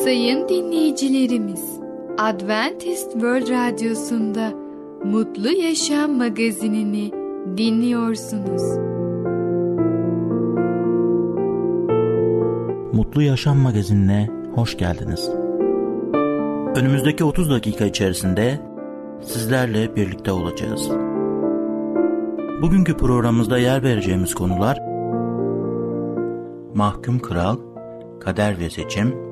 Sayın dinleyicilerimiz, Adventist World Radyosu'nda Mutlu Yaşam magazinini dinliyorsunuz. Mutlu Yaşam magazinine hoş geldiniz. Önümüzdeki 30 dakika içerisinde sizlerle birlikte olacağız. Bugünkü programımızda yer vereceğimiz konular Mahkum Kral, Kader ve Seçim,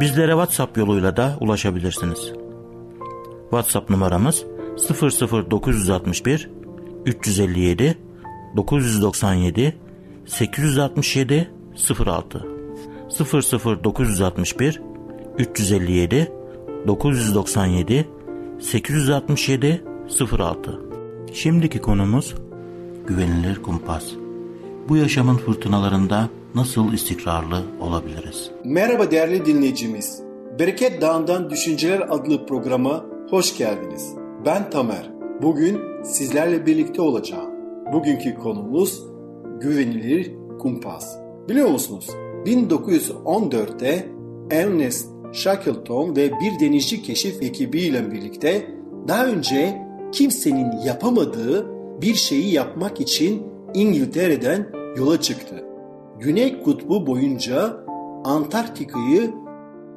Bizlere WhatsApp yoluyla da ulaşabilirsiniz. WhatsApp numaramız 00961 357 997 867 06 00961 357 997 867 06 Şimdiki konumuz güvenilir kumpas. Bu yaşamın fırtınalarında nasıl istikrarlı olabiliriz? Merhaba değerli dinleyicimiz. Bereket Dağı'ndan Düşünceler adlı programa hoş geldiniz. Ben Tamer. Bugün sizlerle birlikte olacağım. Bugünkü konumuz güvenilir kumpas. Biliyor musunuz? 1914'te Ernest Shackleton ve bir denizci keşif ekibiyle birlikte daha önce kimsenin yapamadığı bir şeyi yapmak için İngiltere'den yola çıktı. Güney kutbu boyunca Antarktika'yı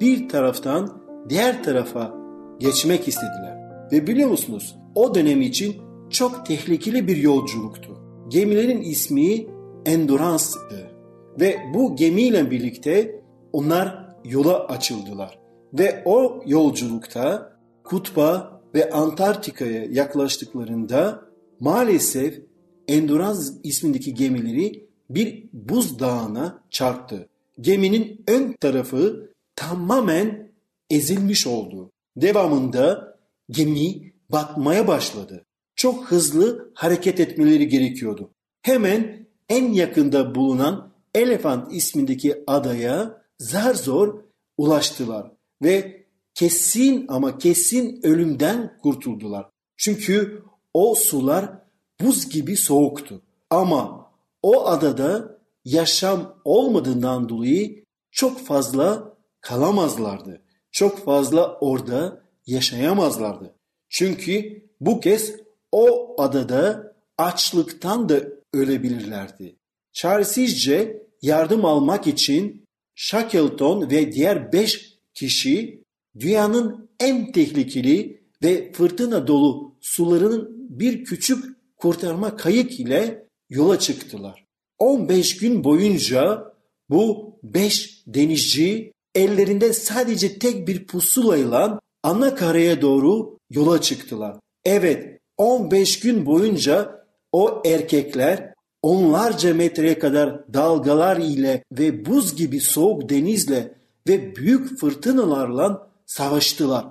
bir taraftan diğer tarafa geçmek istediler. Ve biliyor musunuz o dönem için çok tehlikeli bir yolculuktu. Gemilerin ismi Endurance'dı. Ve bu gemiyle birlikte onlar yola açıldılar. Ve o yolculukta kutba ve Antarktika'ya yaklaştıklarında maalesef Endurance ismindeki gemileri bir buz dağına çarptı. Geminin ön tarafı tamamen ezilmiş oldu. Devamında gemi batmaya başladı. Çok hızlı hareket etmeleri gerekiyordu. Hemen en yakında bulunan Elefant ismindeki adaya zar zor ulaştılar ve kesin ama kesin ölümden kurtuldular. Çünkü o sular buz gibi soğuktu. Ama o adada yaşam olmadığından dolayı çok fazla kalamazlardı. Çok fazla orada yaşayamazlardı. Çünkü bu kez o adada açlıktan da ölebilirlerdi. Çaresizce yardım almak için Shackleton ve diğer beş kişi dünyanın en tehlikeli ve fırtına dolu sularının bir küçük kurtarma kayık ile yola çıktılar. 15 gün boyunca bu beş denizci ellerinde sadece tek bir pusulayla ana karaya doğru yola çıktılar. Evet 15 gün boyunca o erkekler onlarca metreye kadar dalgalar ile ve buz gibi soğuk denizle ve büyük fırtınalarla savaştılar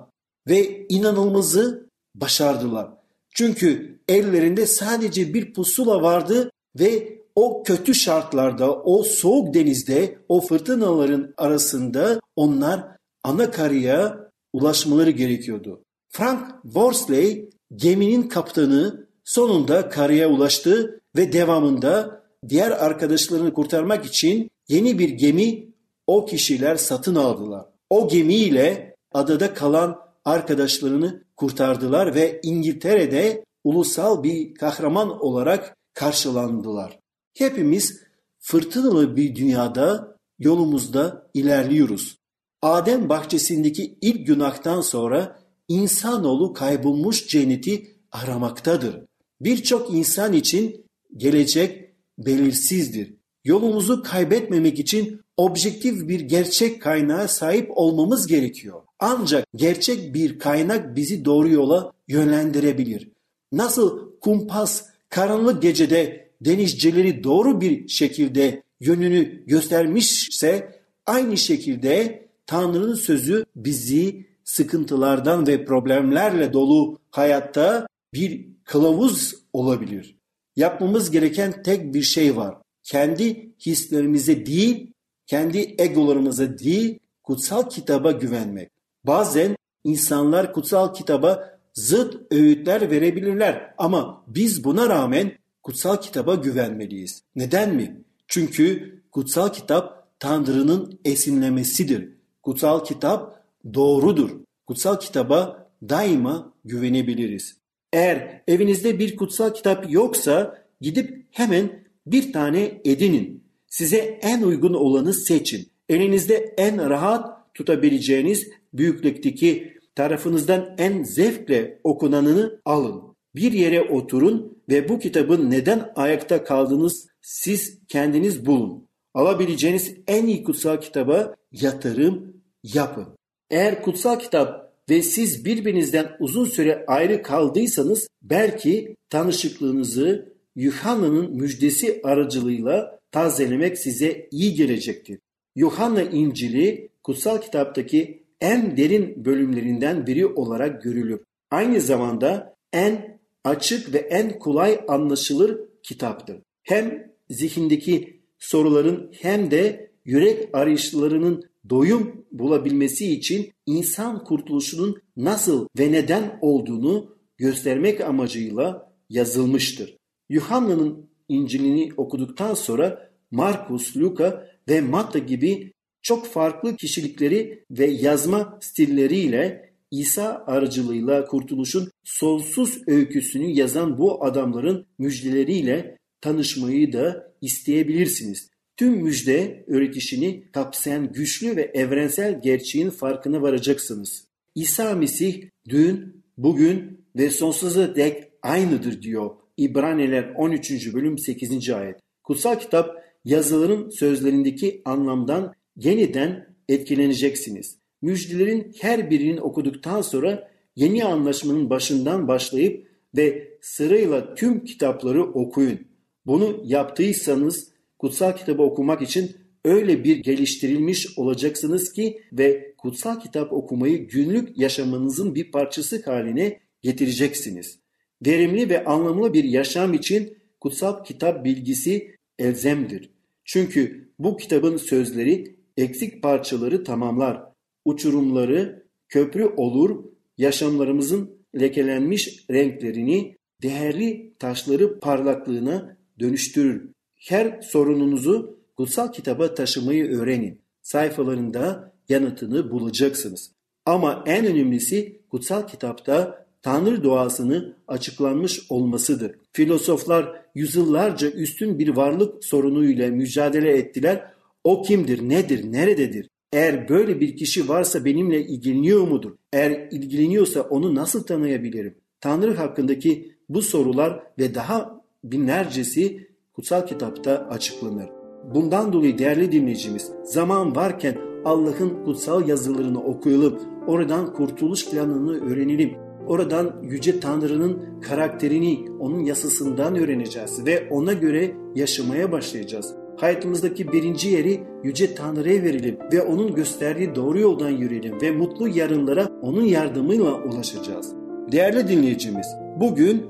ve inanılmazı başardılar. Çünkü ellerinde sadece bir pusula vardı ve o kötü şartlarda, o soğuk denizde, o fırtınaların arasında onlar ana karaya ulaşmaları gerekiyordu. Frank Worsley geminin kaptanı sonunda karaya ulaştı ve devamında diğer arkadaşlarını kurtarmak için yeni bir gemi o kişiler satın aldılar. O gemiyle adada kalan arkadaşlarını kurtardılar ve İngiltere'de ulusal bir kahraman olarak karşılandılar. Hepimiz fırtınalı bir dünyada yolumuzda ilerliyoruz. Adem bahçesindeki ilk günahtan sonra insanoğlu kaybolmuş cenneti aramaktadır. Birçok insan için gelecek belirsizdir. Yolumuzu kaybetmemek için objektif bir gerçek kaynağa sahip olmamız gerekiyor. Ancak gerçek bir kaynak bizi doğru yola yönlendirebilir. Nasıl kumpas karanlık gecede denizcileri doğru bir şekilde yönünü göstermişse aynı şekilde Tanrı'nın sözü bizi sıkıntılardan ve problemlerle dolu hayatta bir kılavuz olabilir. Yapmamız gereken tek bir şey var. Kendi hislerimize değil, kendi egolarımıza değil, kutsal kitaba güvenmek. Bazen insanlar kutsal kitaba zıt öğütler verebilirler ama biz buna rağmen kutsal kitaba güvenmeliyiz. Neden mi? Çünkü kutsal kitap Tanrı'nın esinlemesidir. Kutsal kitap doğrudur. Kutsal kitaba daima güvenebiliriz. Eğer evinizde bir kutsal kitap yoksa gidip hemen bir tane edinin. Size en uygun olanı seçin. Elinizde en rahat tutabileceğiniz büyüklükteki tarafınızdan en zevkle okunanını alın. Bir yere oturun ve bu kitabın neden ayakta kaldığınız siz kendiniz bulun. Alabileceğiniz en iyi kutsal kitaba yatırım yapın. Eğer kutsal kitap ve siz birbirinizden uzun süre ayrı kaldıysanız belki tanışıklığınızı Yuhanna'nın müjdesi aracılığıyla tazelemek size iyi gelecektir. Yuhanna İncil'i kutsal kitaptaki en derin bölümlerinden biri olarak görülür. Aynı zamanda en açık ve en kolay anlaşılır kitaptır. Hem zihindeki soruların hem de yürek arayışlarının doyum bulabilmesi için insan kurtuluşunun nasıl ve neden olduğunu göstermek amacıyla yazılmıştır. Yuhanna'nın İncil'ini okuduktan sonra Markus, Luka ve Matta gibi çok farklı kişilikleri ve yazma stilleriyle İsa aracılığıyla kurtuluşun sonsuz öyküsünü yazan bu adamların müjdeleriyle tanışmayı da isteyebilirsiniz. Tüm müjde öğretişini kapsayan güçlü ve evrensel gerçeğin farkına varacaksınız. İsa Mesih dün, bugün ve sonsuza dek aynıdır diyor İbraniler 13. bölüm 8. ayet. Kutsal kitap yazıların sözlerindeki anlamdan yeniden etkileneceksiniz. Müjdelerin her birinin okuduktan sonra yeni anlaşmanın başından başlayıp ve sırayla tüm kitapları okuyun. Bunu yaptıysanız kutsal kitabı okumak için öyle bir geliştirilmiş olacaksınız ki ve kutsal kitap okumayı günlük yaşamınızın bir parçası haline getireceksiniz. Verimli ve anlamlı bir yaşam için kutsal kitap bilgisi elzemdir. Çünkü bu kitabın sözleri eksik parçaları tamamlar, uçurumları köprü olur, yaşamlarımızın lekelenmiş renklerini değerli taşları parlaklığına dönüştürür. Her sorununuzu kutsal kitaba taşımayı öğrenin. Sayfalarında yanıtını bulacaksınız. Ama en önemlisi kutsal kitapta Tanrı doğasını açıklanmış olmasıdır. Filozoflar yüzyıllarca üstün bir varlık sorunuyla mücadele ettiler. O kimdir, nedir, nerededir? Eğer böyle bir kişi varsa benimle ilgileniyor mudur? Eğer ilgileniyorsa onu nasıl tanıyabilirim? Tanrı hakkındaki bu sorular ve daha binlercesi kutsal kitapta açıklanır. Bundan dolayı değerli dinleyicimiz zaman varken Allah'ın kutsal yazılarını okuyalım, oradan kurtuluş planını öğrenelim. Oradan Yüce Tanrı'nın karakterini, onun yasasından öğreneceğiz ve ona göre yaşamaya başlayacağız. Hayatımızdaki birinci yeri Yüce Tanrı'ya verelim ve onun gösterdiği doğru yoldan yürüyelim ve mutlu yarınlara onun yardımıyla ulaşacağız. Değerli dinleyicimiz, bugün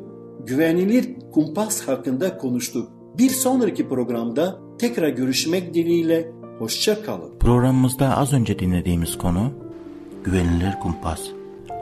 güvenilir kumpas hakkında konuştuk. Bir sonraki programda tekrar görüşmek dileğiyle hoşça kalın. Programımızda az önce dinlediğimiz konu Güvenilir Kumpas.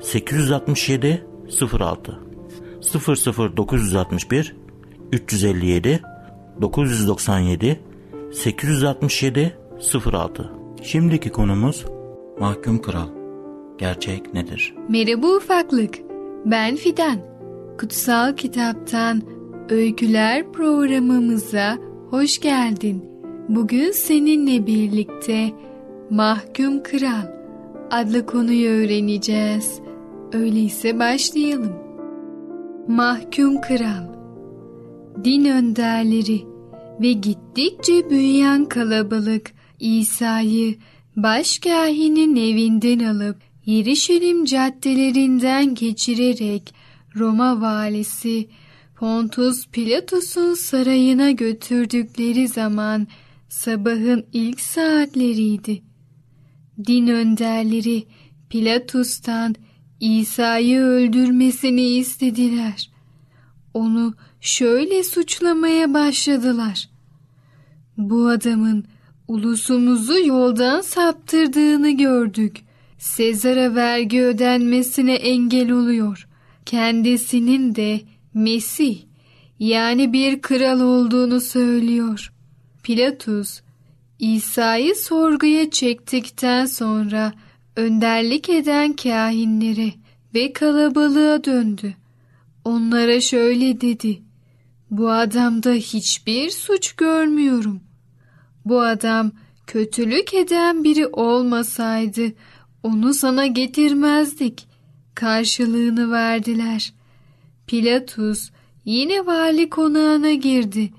867 06 00961 357 997 867 06 Şimdiki konumuz Mahkum Kral. Gerçek nedir? Merhaba ufaklık. Ben Fidan. Kutsal Kitaptan Öyküler programımıza hoş geldin. Bugün seninle birlikte Mahkum Kral adlı konuyu öğreneceğiz. Öyleyse başlayalım. Mahkum Kral Din önderleri ve gittikçe büyüyen kalabalık İsa'yı başkahinin evinden alıp Yerişalim caddelerinden geçirerek Roma valisi Pontus Pilatus'un sarayına götürdükleri zaman sabahın ilk saatleriydi. Din önderleri Pilatus'tan İsa'yı öldürmesini istediler. Onu şöyle suçlamaya başladılar. Bu adamın ulusumuzu yoldan saptırdığını gördük. Sezar'a vergi ödenmesine engel oluyor. Kendisinin de Mesih yani bir kral olduğunu söylüyor. Pilatus İsa'yı sorguya çektikten sonra önderlik eden kahinlere ve kalabalığa döndü. Onlara şöyle dedi. Bu adamda hiçbir suç görmüyorum. Bu adam kötülük eden biri olmasaydı onu sana getirmezdik. Karşılığını verdiler. Pilatus yine vali konağına girdi.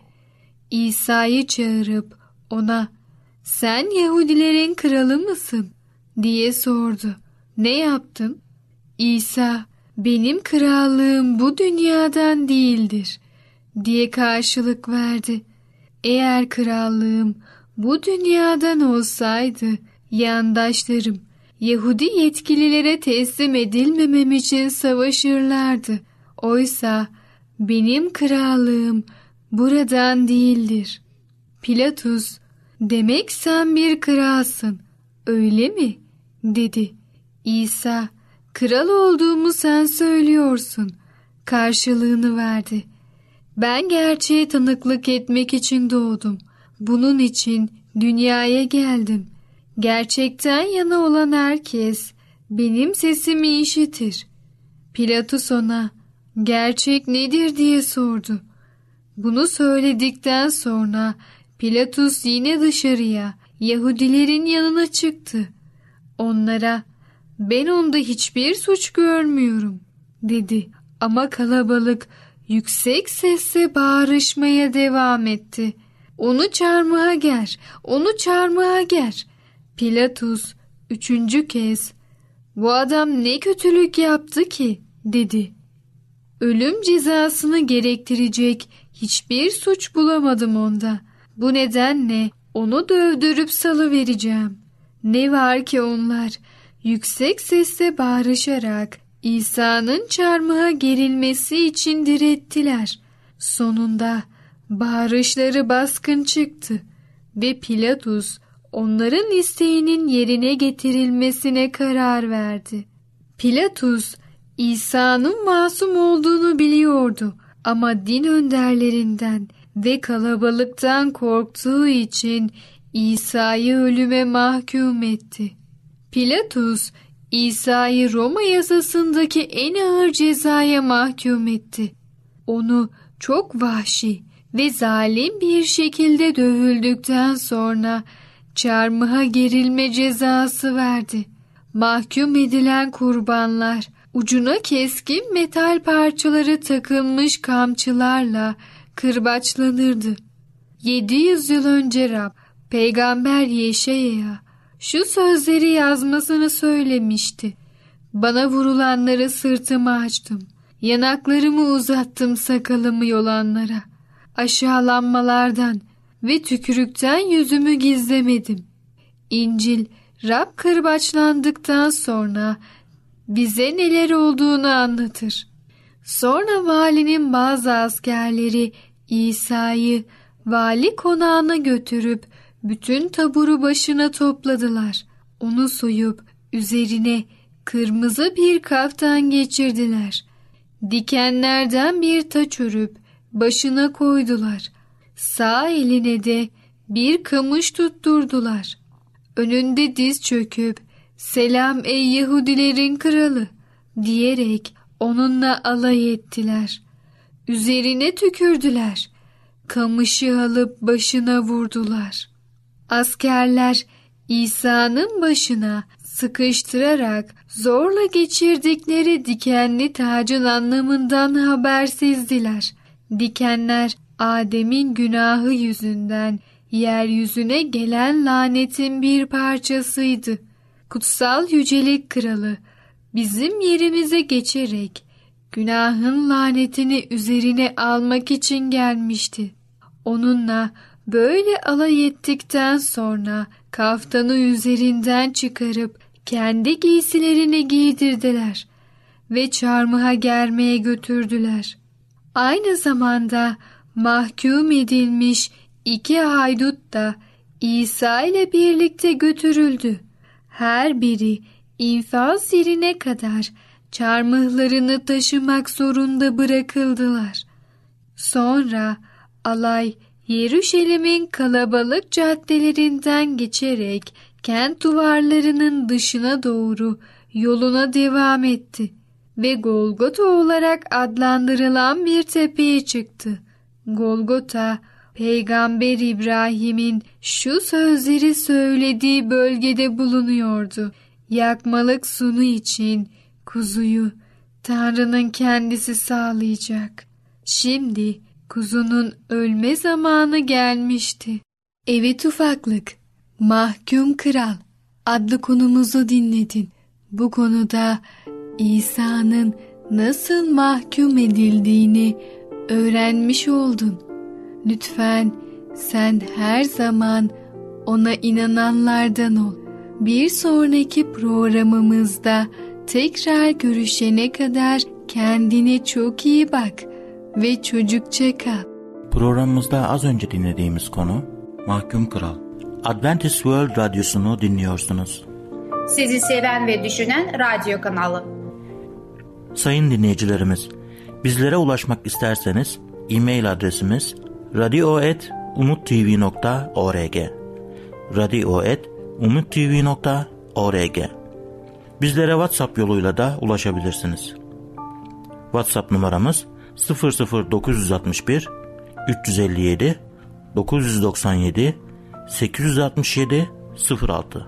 İsa'yı çağırıp ona sen Yahudilerin kralı mısın diye sordu. Ne yaptın? İsa benim krallığım bu dünyadan değildir diye karşılık verdi. Eğer krallığım bu dünyadan olsaydı yandaşlarım Yahudi yetkililere teslim edilmemem için savaşırlardı. Oysa benim krallığım buradan değildir. Pilatus, demek sen bir kralsın, öyle mi? Dedi. İsa, kral olduğumu sen söylüyorsun. Karşılığını verdi. Ben gerçeğe tanıklık etmek için doğdum. Bunun için dünyaya geldim. Gerçekten yana olan herkes benim sesimi işitir. Pilatus ona gerçek nedir diye sordu. Bunu söyledikten sonra Pilatus yine dışarıya Yahudilerin yanına çıktı. Onlara ben onda hiçbir suç görmüyorum dedi. Ama kalabalık yüksek sesle bağırışmaya devam etti. Onu çarmıha ger, onu çarmıha ger. Pilatus üçüncü kez bu adam ne kötülük yaptı ki dedi. Ölüm cezasını gerektirecek hiçbir suç bulamadım onda. Bu nedenle onu dövdürüp salı vereceğim. Ne var ki onlar yüksek sesle bağırışarak İsa'nın çarmıha gerilmesi için direttiler. Sonunda bağırışları baskın çıktı ve Pilatus onların isteğinin yerine getirilmesine karar verdi. Pilatus İsa'nın masum olduğunu biliyordu ama din önderlerinden ve kalabalıktan korktuğu için İsa'yı ölüme mahkum etti. Pilatus İsa'yı Roma yasasındaki en ağır cezaya mahkum etti. Onu çok vahşi ve zalim bir şekilde dövüldükten sonra çarmıha gerilme cezası verdi. Mahkum edilen kurbanlar ucuna keskin metal parçaları takılmış kamçılarla kırbaçlanırdı. 700 yıl önce Rab peygamber Yeşaya'ya şu sözleri yazmasını söylemişti. Bana vurulanları sırtımı açtım. Yanaklarımı uzattım sakalımı yolanlara. Aşağılanmalardan ve tükürükten yüzümü gizlemedim. İncil Rab kırbaçlandıktan sonra bize neler olduğunu anlatır. Sonra valinin bazı askerleri İsa'yı vali konağına götürüp bütün taburu başına topladılar. Onu soyup üzerine kırmızı bir kaftan geçirdiler. Dikenlerden bir taç örüp başına koydular. Sağ eline de bir kamış tutturdular. Önünde diz çöküp selam ey Yahudilerin kralı diyerek onunla alay ettiler. Üzerine tükürdüler. Kamışı alıp başına vurdular. Askerler İsa'nın başına sıkıştırarak zorla geçirdikleri dikenli tacın anlamından habersizdiler. Dikenler Adem'in günahı yüzünden yeryüzüne gelen lanetin bir parçasıydı. Kutsal Yücelik Kralı bizim yerimize geçerek günahın lanetini üzerine almak için gelmişti. Onunla böyle alay ettikten sonra kaftanı üzerinden çıkarıp kendi giysilerini giydirdiler ve çarmıha germeye götürdüler. Aynı zamanda mahkum edilmiş iki haydut da İsa ile birlikte götürüldü. Her biri infaz yerine kadar çarmıhlarını taşımak zorunda bırakıldılar. Sonra alay Yeruşalim'in kalabalık caddelerinden geçerek kent duvarlarının dışına doğru yoluna devam etti ve Golgota olarak adlandırılan bir tepeye çıktı. Golgota, Peygamber İbrahim'in şu sözleri söylediği bölgede bulunuyordu. Yakmalık sunu için kuzuyu Tanrı'nın kendisi sağlayacak. Şimdi kuzunun ölme zamanı gelmişti. Evet ufaklık, Mahkum Kral adlı konumuzu dinledin. Bu konuda İsa'nın nasıl mahkum edildiğini öğrenmiş oldun. Lütfen sen her zaman ona inananlardan ol. Bir sonraki programımızda tekrar görüşene kadar kendine çok iyi bak ve çocukça kal. Programımızda az önce dinlediğimiz konu Mahkum Kral. Adventist World Radyosu'nu dinliyorsunuz. Sizi seven ve düşünen radyo kanalı. Sayın dinleyicilerimiz, bizlere ulaşmak isterseniz e-mail adresimiz radio.umutv.org radio.umutv.org Bizlere WhatsApp yoluyla da ulaşabilirsiniz. WhatsApp numaramız 00961 357 997 867 06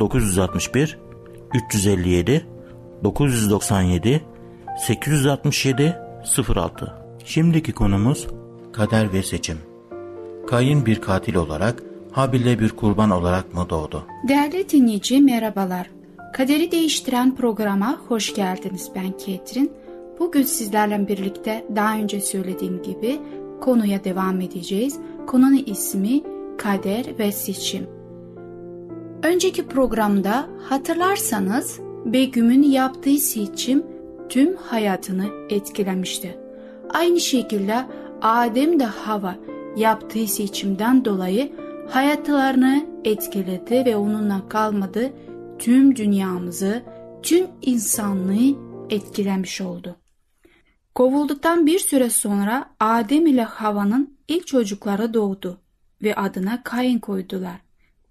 00961 357 997 867 06 Şimdiki konumuz kader ve seçim. Kayın bir katil olarak, Habil'le bir kurban olarak mı doğdu? Değerli dinleyici merhabalar. Kaderi değiştiren programa hoş geldiniz ben Ketrin. Bugün sizlerle birlikte daha önce söylediğim gibi konuya devam edeceğiz. Konunun ismi kader ve seçim. Önceki programda hatırlarsanız Begüm'ün yaptığı seçim tüm hayatını etkilemişti. Aynı şekilde Adem de Hava yaptığı seçimden dolayı hayatlarını etkiledi ve onunla kalmadı tüm dünyamızı, tüm insanlığı etkilemiş oldu. Kovulduktan bir süre sonra Adem ile Hava'nın ilk çocukları doğdu ve adına Kain koydular.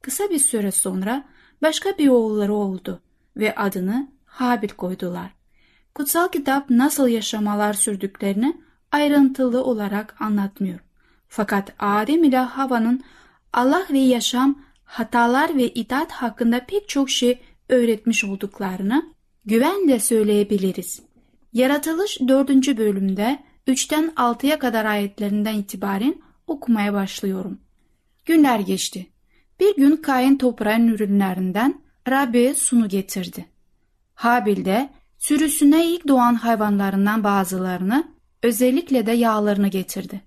Kısa bir süre sonra başka bir oğulları oldu ve adını Habil koydular. Kutsal kitap nasıl yaşamalar sürdüklerini ayrıntılı olarak anlatmıyor. Fakat Adem ile Hava'nın Allah ve yaşam, hatalar ve itaat hakkında pek çok şey öğretmiş olduklarını güvenle söyleyebiliriz. Yaratılış 4. bölümde 3'ten 6'ya kadar ayetlerinden itibaren okumaya başlıyorum. Günler geçti. Bir gün Kain toprağın ürünlerinden Rabbi'ye sunu getirdi. Habil de sürüsüne ilk doğan hayvanlarından bazılarını özellikle de yağlarını getirdi.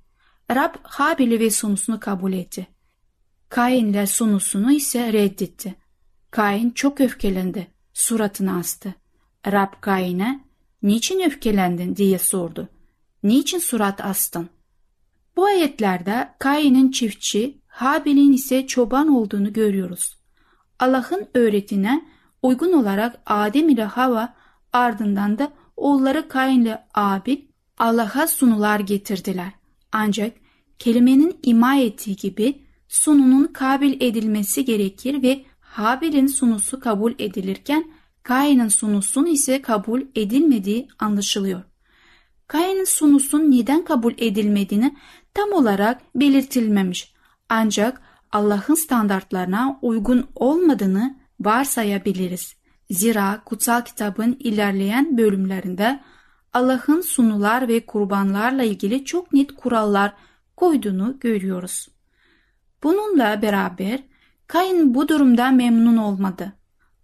Rab Habil'i ve sunusunu kabul etti. Kain ile sunusunu ise reddetti. Kain çok öfkelendi, suratını astı. Rab Kain'e niçin öfkelendin diye sordu. Niçin surat astın? Bu ayetlerde Kain'in çiftçi, Habil'in ise çoban olduğunu görüyoruz. Allah'ın öğretine uygun olarak Adem ile Hava ardından da oğulları Kain ile Abil Allah'a sunular getirdiler. Ancak kelimenin ima ettiği gibi sununun kabil edilmesi gerekir ve Habil'in sunusu kabul edilirken Kain'in sunusun ise kabul edilmediği anlaşılıyor. Kain'in sunusun neden kabul edilmediğini tam olarak belirtilmemiş. Ancak Allah'ın standartlarına uygun olmadığını varsayabiliriz. Zira kutsal kitabın ilerleyen bölümlerinde Allah'ın sunular ve kurbanlarla ilgili çok net kurallar koyduğunu görüyoruz. Bununla beraber Kain bu durumda memnun olmadı.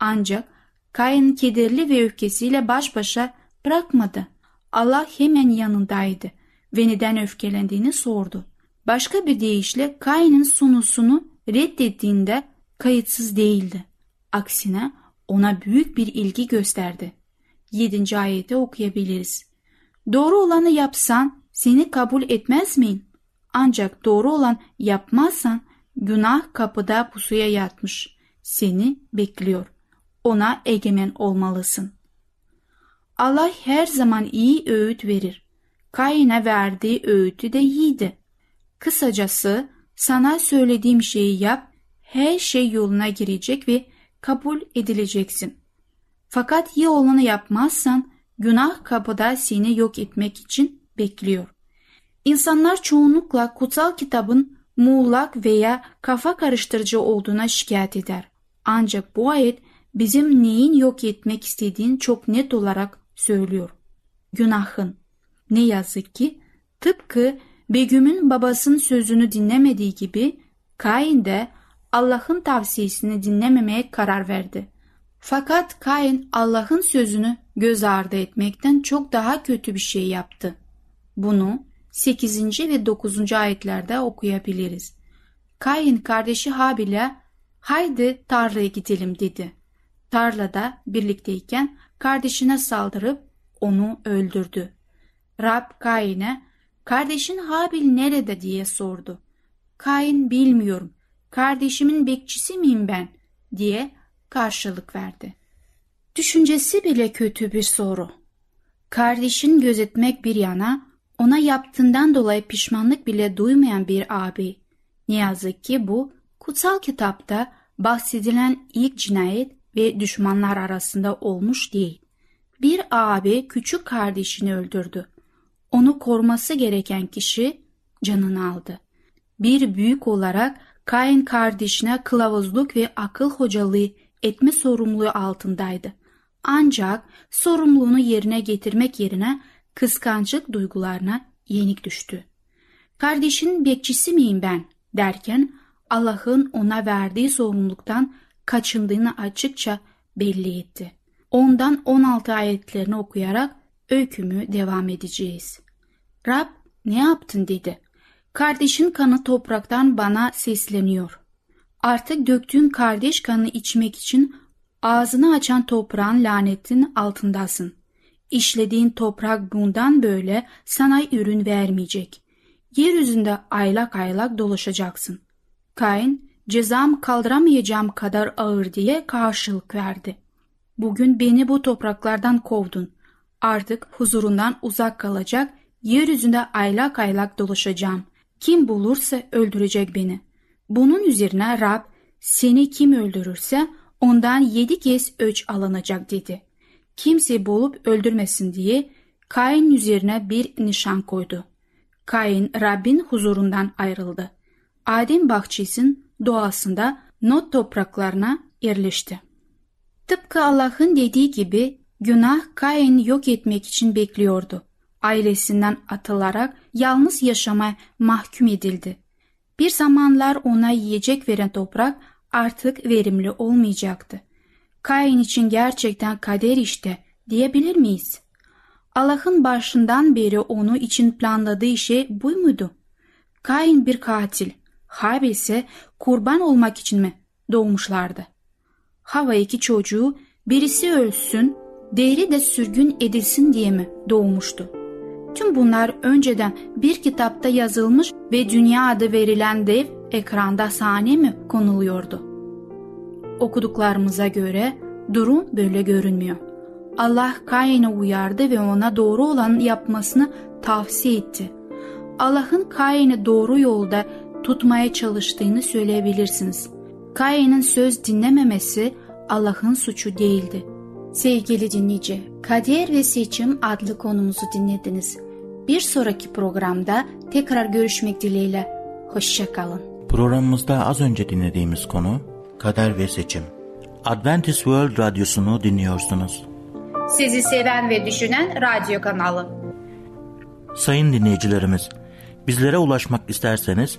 Ancak Kain kederli ve öfkesiyle baş başa bırakmadı. Allah hemen yanındaydı ve neden öfkelendiğini sordu. Başka bir deyişle Kain'in sunusunu reddettiğinde kayıtsız değildi. Aksine ona büyük bir ilgi gösterdi. 7. ayeti okuyabiliriz. Doğru olanı yapsan seni kabul etmez miyim? Ancak doğru olan yapmazsan günah kapıda pusuya yatmış. Seni bekliyor. Ona egemen olmalısın. Allah her zaman iyi öğüt verir. Kain'e verdiği öğütü de iyiydi. Kısacası sana söylediğim şeyi yap, her şey yoluna girecek ve kabul edileceksin. Fakat iyi olanı yapmazsan günah kapıda seni yok etmek için bekliyor. İnsanlar çoğunlukla kutsal kitabın muğlak veya kafa karıştırıcı olduğuna şikayet eder. Ancak bu ayet bizim neyin yok etmek istediğini çok net olarak söylüyor. Günahın. Ne yazık ki tıpkı Begüm'ün babasının sözünü dinlemediği gibi Kain de Allah'ın tavsiyesini dinlememeye karar verdi. Fakat Kain Allah'ın sözünü göz ardı etmekten çok daha kötü bir şey yaptı. Bunu 8. ve 9. ayetlerde okuyabiliriz. Kain kardeşi Habil'e haydi tarlaya gidelim dedi. Tarlada birlikteyken kardeşine saldırıp onu öldürdü. Rab Kain'e kardeşin Habil nerede diye sordu. Kain bilmiyorum kardeşimin bekçisi miyim ben diye karşılık verdi. Düşüncesi bile kötü bir soru. Kardeşin gözetmek bir yana ona yaptığından dolayı pişmanlık bile duymayan bir abi. Ne yazık ki bu kutsal kitapta bahsedilen ilk cinayet ve düşmanlar arasında olmuş değil. Bir abi küçük kardeşini öldürdü. Onu koruması gereken kişi canını aldı. Bir büyük olarak Kain kardeşine kılavuzluk ve akıl hocalığı etme sorumluluğu altındaydı. Ancak sorumluluğunu yerine getirmek yerine kıskançlık duygularına yenik düştü. Kardeşin bekçisi miyim ben derken Allah'ın ona verdiği sorumluluktan kaçındığını açıkça belli etti. Ondan 16 ayetlerini okuyarak öykümü devam edeceğiz. Rab ne yaptın dedi. Kardeşin kanı topraktan bana sesleniyor. Artık döktüğün kardeş kanı içmek için ağzını açan toprağın lanetin altındasın. İşlediğin toprak bundan böyle sana ürün vermeyecek. Yeryüzünde aylak aylak dolaşacaksın. Kain, cezam kaldıramayacağım kadar ağır diye karşılık verdi. Bugün beni bu topraklardan kovdun. Artık huzurundan uzak kalacak, yeryüzünde aylak aylak dolaşacağım. Kim bulursa öldürecek beni. Bunun üzerine Rab seni kim öldürürse ondan yedi kez öç alınacak dedi. Kimse bulup öldürmesin diye Kain üzerine bir nişan koydu. Kain Rabbin huzurundan ayrıldı. Adem bahçesinin doğasında not topraklarına yerleşti. Tıpkı Allah'ın dediği gibi günah Kain yok etmek için bekliyordu ailesinden atılarak yalnız yaşama mahkum edildi. Bir zamanlar ona yiyecek veren toprak artık verimli olmayacaktı. Kain için gerçekten kader işte diyebilir miyiz? Allah'ın başından beri onu için planladığı şey bu muydu? Kain bir katil, Habil ise kurban olmak için mi doğmuşlardı? Hava iki çocuğu birisi ölsün, değeri de sürgün edilsin diye mi doğmuştu? Tüm bunlar önceden bir kitapta yazılmış ve dünya adı verilen dev ekranda sahne mi konuluyordu? Okuduklarımıza göre durum böyle görünmüyor. Allah Kain'i uyardı ve ona doğru olanı yapmasını tavsiye etti. Allah'ın Kain'i doğru yolda tutmaya çalıştığını söyleyebilirsiniz. Kain'in söz dinlememesi Allah'ın suçu değildi. Sevgili dinleyici, Kader ve Seçim adlı konumuzu dinlediniz. Bir sonraki programda tekrar görüşmek dileğiyle. Hoşçakalın. Programımızda az önce dinlediğimiz konu kader ve seçim. Adventist World Radyosu'nu dinliyorsunuz. Sizi seven ve düşünen radyo kanalı. Sayın dinleyicilerimiz, bizlere ulaşmak isterseniz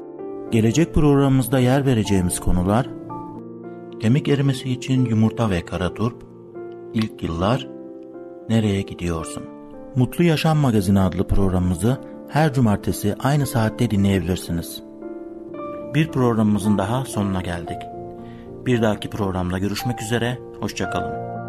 Gelecek programımızda yer vereceğimiz konular Kemik erimesi için yumurta ve kara turp İlk yıllar Nereye gidiyorsun? Mutlu Yaşam Magazini adlı programımızı her cumartesi aynı saatte dinleyebilirsiniz. Bir programımızın daha sonuna geldik. Bir dahaki programda görüşmek üzere, hoşçakalın.